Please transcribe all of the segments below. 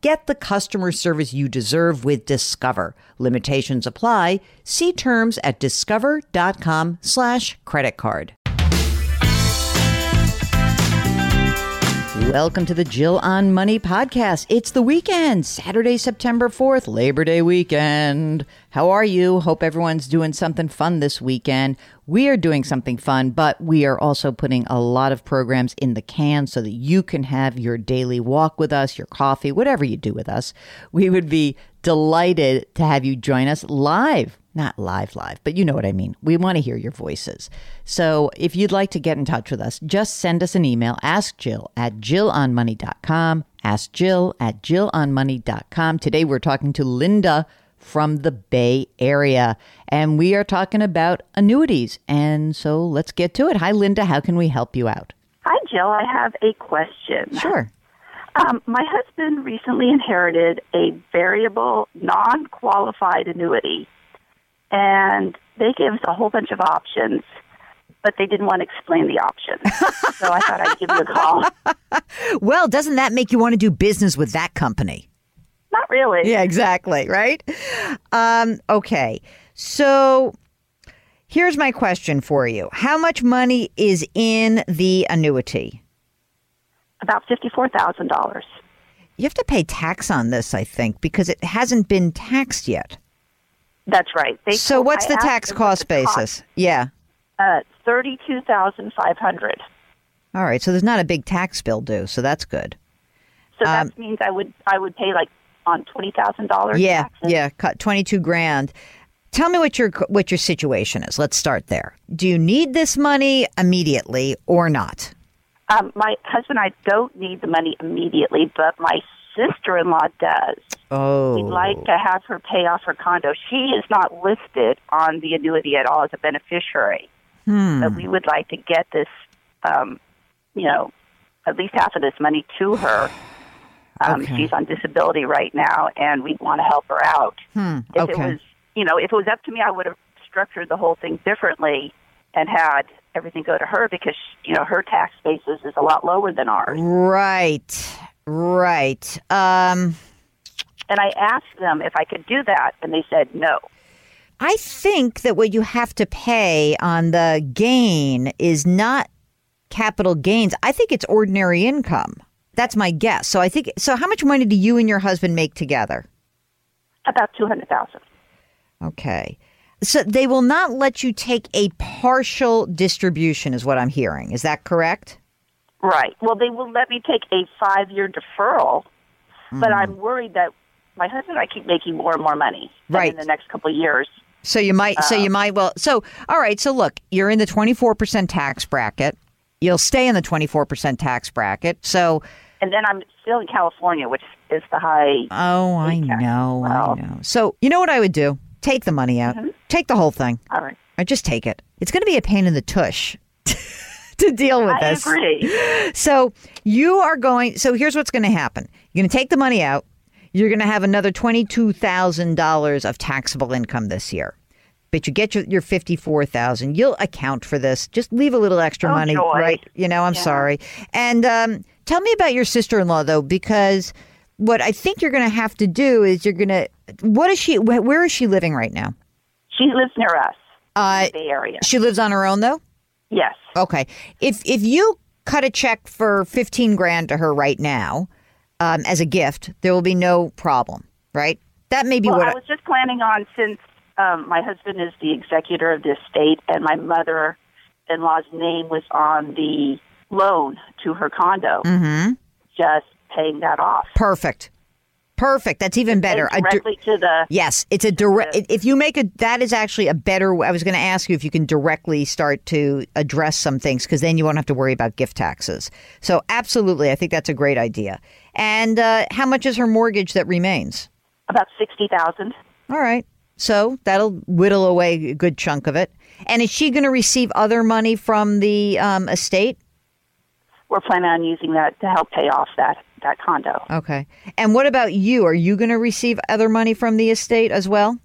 Get the customer service you deserve with Discover. Limitations apply. See terms at discover.com slash credit card. Welcome to the Jill on Money podcast. It's the weekend, Saturday, September 4th, Labor Day weekend. How are you? Hope everyone's doing something fun this weekend. We are doing something fun, but we are also putting a lot of programs in the can so that you can have your daily walk with us, your coffee, whatever you do with us. We would be delighted to have you join us live. Not live, live, but you know what I mean. We want to hear your voices. So if you'd like to get in touch with us, just send us an email. Ask Jill at jillonmoney.com. Ask Jill at jillonmoney.com. Today we're talking to Linda from the Bay Area. And we are talking about annuities. And so let's get to it. Hi, Linda. How can we help you out? Hi, Jill. I have a question. Sure. Um, my husband recently inherited a variable, non qualified annuity, and they gave us a whole bunch of options. But they didn't want to explain the options. so I thought I'd give you a call. well, doesn't that make you want to do business with that company? Not really. Yeah, exactly. Right. Um, okay. So here's my question for you How much money is in the annuity? About $54,000. You have to pay tax on this, I think, because it hasn't been taxed yet. That's right. They so what's I the tax cost the basis? Cost. Yeah. Uh, 32500 All right, so there's not a big tax bill due, so that's good. So that um, means I would I would pay like on twenty thousand dollars. Yeah, taxes. yeah, cut twenty two grand. Tell me what your what your situation is. Let's start there. Do you need this money immediately or not? Um, my husband and I don't need the money immediately, but my sister in law does. Oh. We'd like to have her pay off her condo. She is not listed on the annuity at all as a beneficiary. Hmm. But we would like to get this, um, you know, at least half of this money to her um, okay. She's on disability right now, and we want to help her out. Hmm. If okay. it was, you know, if it was up to me, I would have structured the whole thing differently and had everything go to her because you know her tax basis is a lot lower than ours. Right, right. Um, and I asked them if I could do that, and they said no. I think that what you have to pay on the gain is not capital gains. I think it's ordinary income. That's my guess. So I think so. How much money do you and your husband make together? About two hundred thousand. Okay. So they will not let you take a partial distribution, is what I'm hearing. Is that correct? Right. Well, they will let me take a five year deferral, mm. but I'm worried that my husband and I keep making more and more money right. in the next couple of years. So you might. so you um, might. Well. So all right. So look, you're in the 24 percent tax bracket. You'll stay in the 24 percent tax bracket. So and then I'm still in California, which is the high. Oh, I know, well, I know. So you know what I would do? Take the money out. Mm-hmm. Take the whole thing. All right. I just take it. It's going to be a pain in the tush. to deal with this. I this. Agree. So you are going. So here's what's going to happen. You're going to take the money out. You're going to have another twenty-two thousand dollars of taxable income this year. But you get your, your fifty-four thousand. You'll account for this. Just leave a little extra oh, money, joy. right? You know, I'm yeah. sorry. And um, Tell me about your sister in law, though, because what I think you're going to have to do is you're going to. What is she? Where is she living right now? She lives near us. Uh, the area. She lives on her own, though. Yes. Okay. If if you cut a check for fifteen grand to her right now, um, as a gift, there will be no problem, right? That may be well, what I was just planning on since um, my husband is the executor of the estate, and my mother-in-law's name was on the loan to her condo. Mm-hmm. Just paying that off. Perfect. Perfect. That's even better. Directly to the yes, it's a direct. If you make a, that is actually a better. I was going to ask you if you can directly start to address some things because then you won't have to worry about gift taxes. So absolutely, I think that's a great idea. And uh, how much is her mortgage that remains? about sixty thousand. All right. So that'll whittle away a good chunk of it. And is she going to receive other money from the um, estate? We're planning on using that to help pay off that that condo. Okay. And what about you? Are you going to receive other money from the estate as well?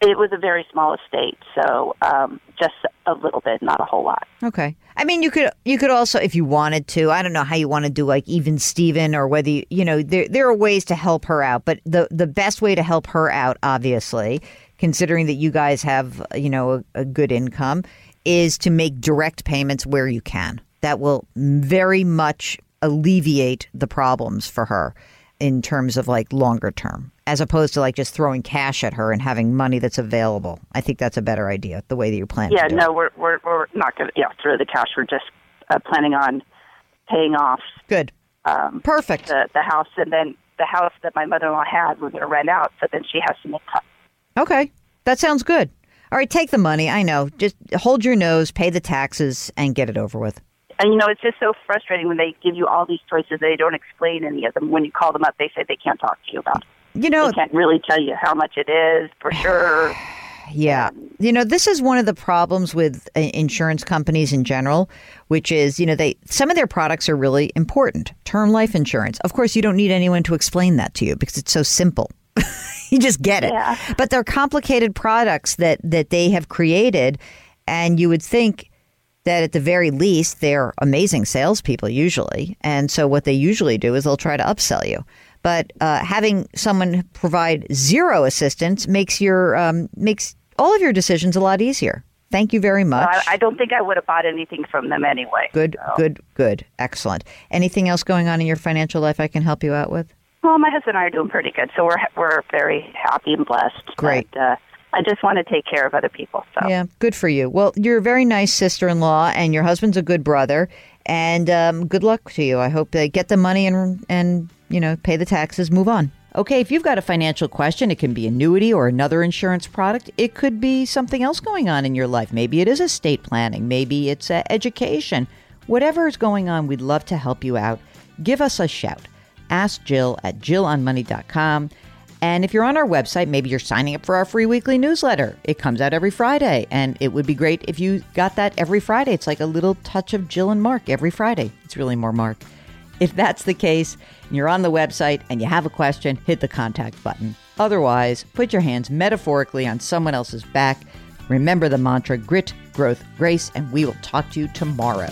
It was a very small estate, so um, just a little bit, not a whole lot. Okay. I mean, you could you could also, if you wanted to. I don't know how you want to do like even Steven or whether you, you know there there are ways to help her out, but the the best way to help her out, obviously, considering that you guys have you know a, a good income, is to make direct payments where you can. That will very much alleviate the problems for her in terms of like longer term as opposed to like just throwing cash at her and having money that's available. I think that's a better idea, the way that you're planning. Yeah, no, it. we're we're we're not going to yeah throw the cash. We're just uh, planning on paying off Good. um, Perfect. the the house, and then the house that my mother-in-law had, we're going to rent out. So then she has some income. Okay. That sounds good. All right, take the money. I know. Just hold your nose, pay the taxes, and get it over with. And you know, it's just so frustrating when they give you all these choices. They don't explain any of them. When you call them up, they say they can't talk to you about. It. You know, They can't really tell you how much it is for sure. Yeah. You know, this is one of the problems with uh, insurance companies in general, which is, you know, they some of their products are really important. Term life insurance. Of course, you don't need anyone to explain that to you because it's so simple. you just get it. Yeah. But they're complicated products that that they have created and you would think that at the very least they're amazing salespeople usually, and so what they usually do is they'll try to upsell you. But uh, having someone provide zero assistance makes your um, makes all of your decisions a lot easier. Thank you very much. I, I don't think I would have bought anything from them anyway. good, So- good, good, excellent. Anything else going on in your financial life I can help you out with? Well, my husband and I are doing pretty good, so we're we're very happy and blessed. Great. But, uh, I just want to take care of other people. So Yeah, good for you. Well, you're a very nice sister-in-law, and your husband's a good brother. And um, good luck to you. I hope they get the money and and you know pay the taxes, move on. Okay, if you've got a financial question, it can be annuity or another insurance product. It could be something else going on in your life. Maybe it is estate planning. Maybe it's uh, education. Whatever is going on, we'd love to help you out. Give us a shout. Ask Jill at jillonmoney.com. And if you're on our website, maybe you're signing up for our free weekly newsletter. It comes out every Friday, and it would be great if you got that every Friday. It's like a little touch of Jill and Mark every Friday. It's really more Mark. If that's the case, and you're on the website and you have a question, hit the contact button. Otherwise, put your hands metaphorically on someone else's back. Remember the mantra grit, growth, grace, and we will talk to you tomorrow.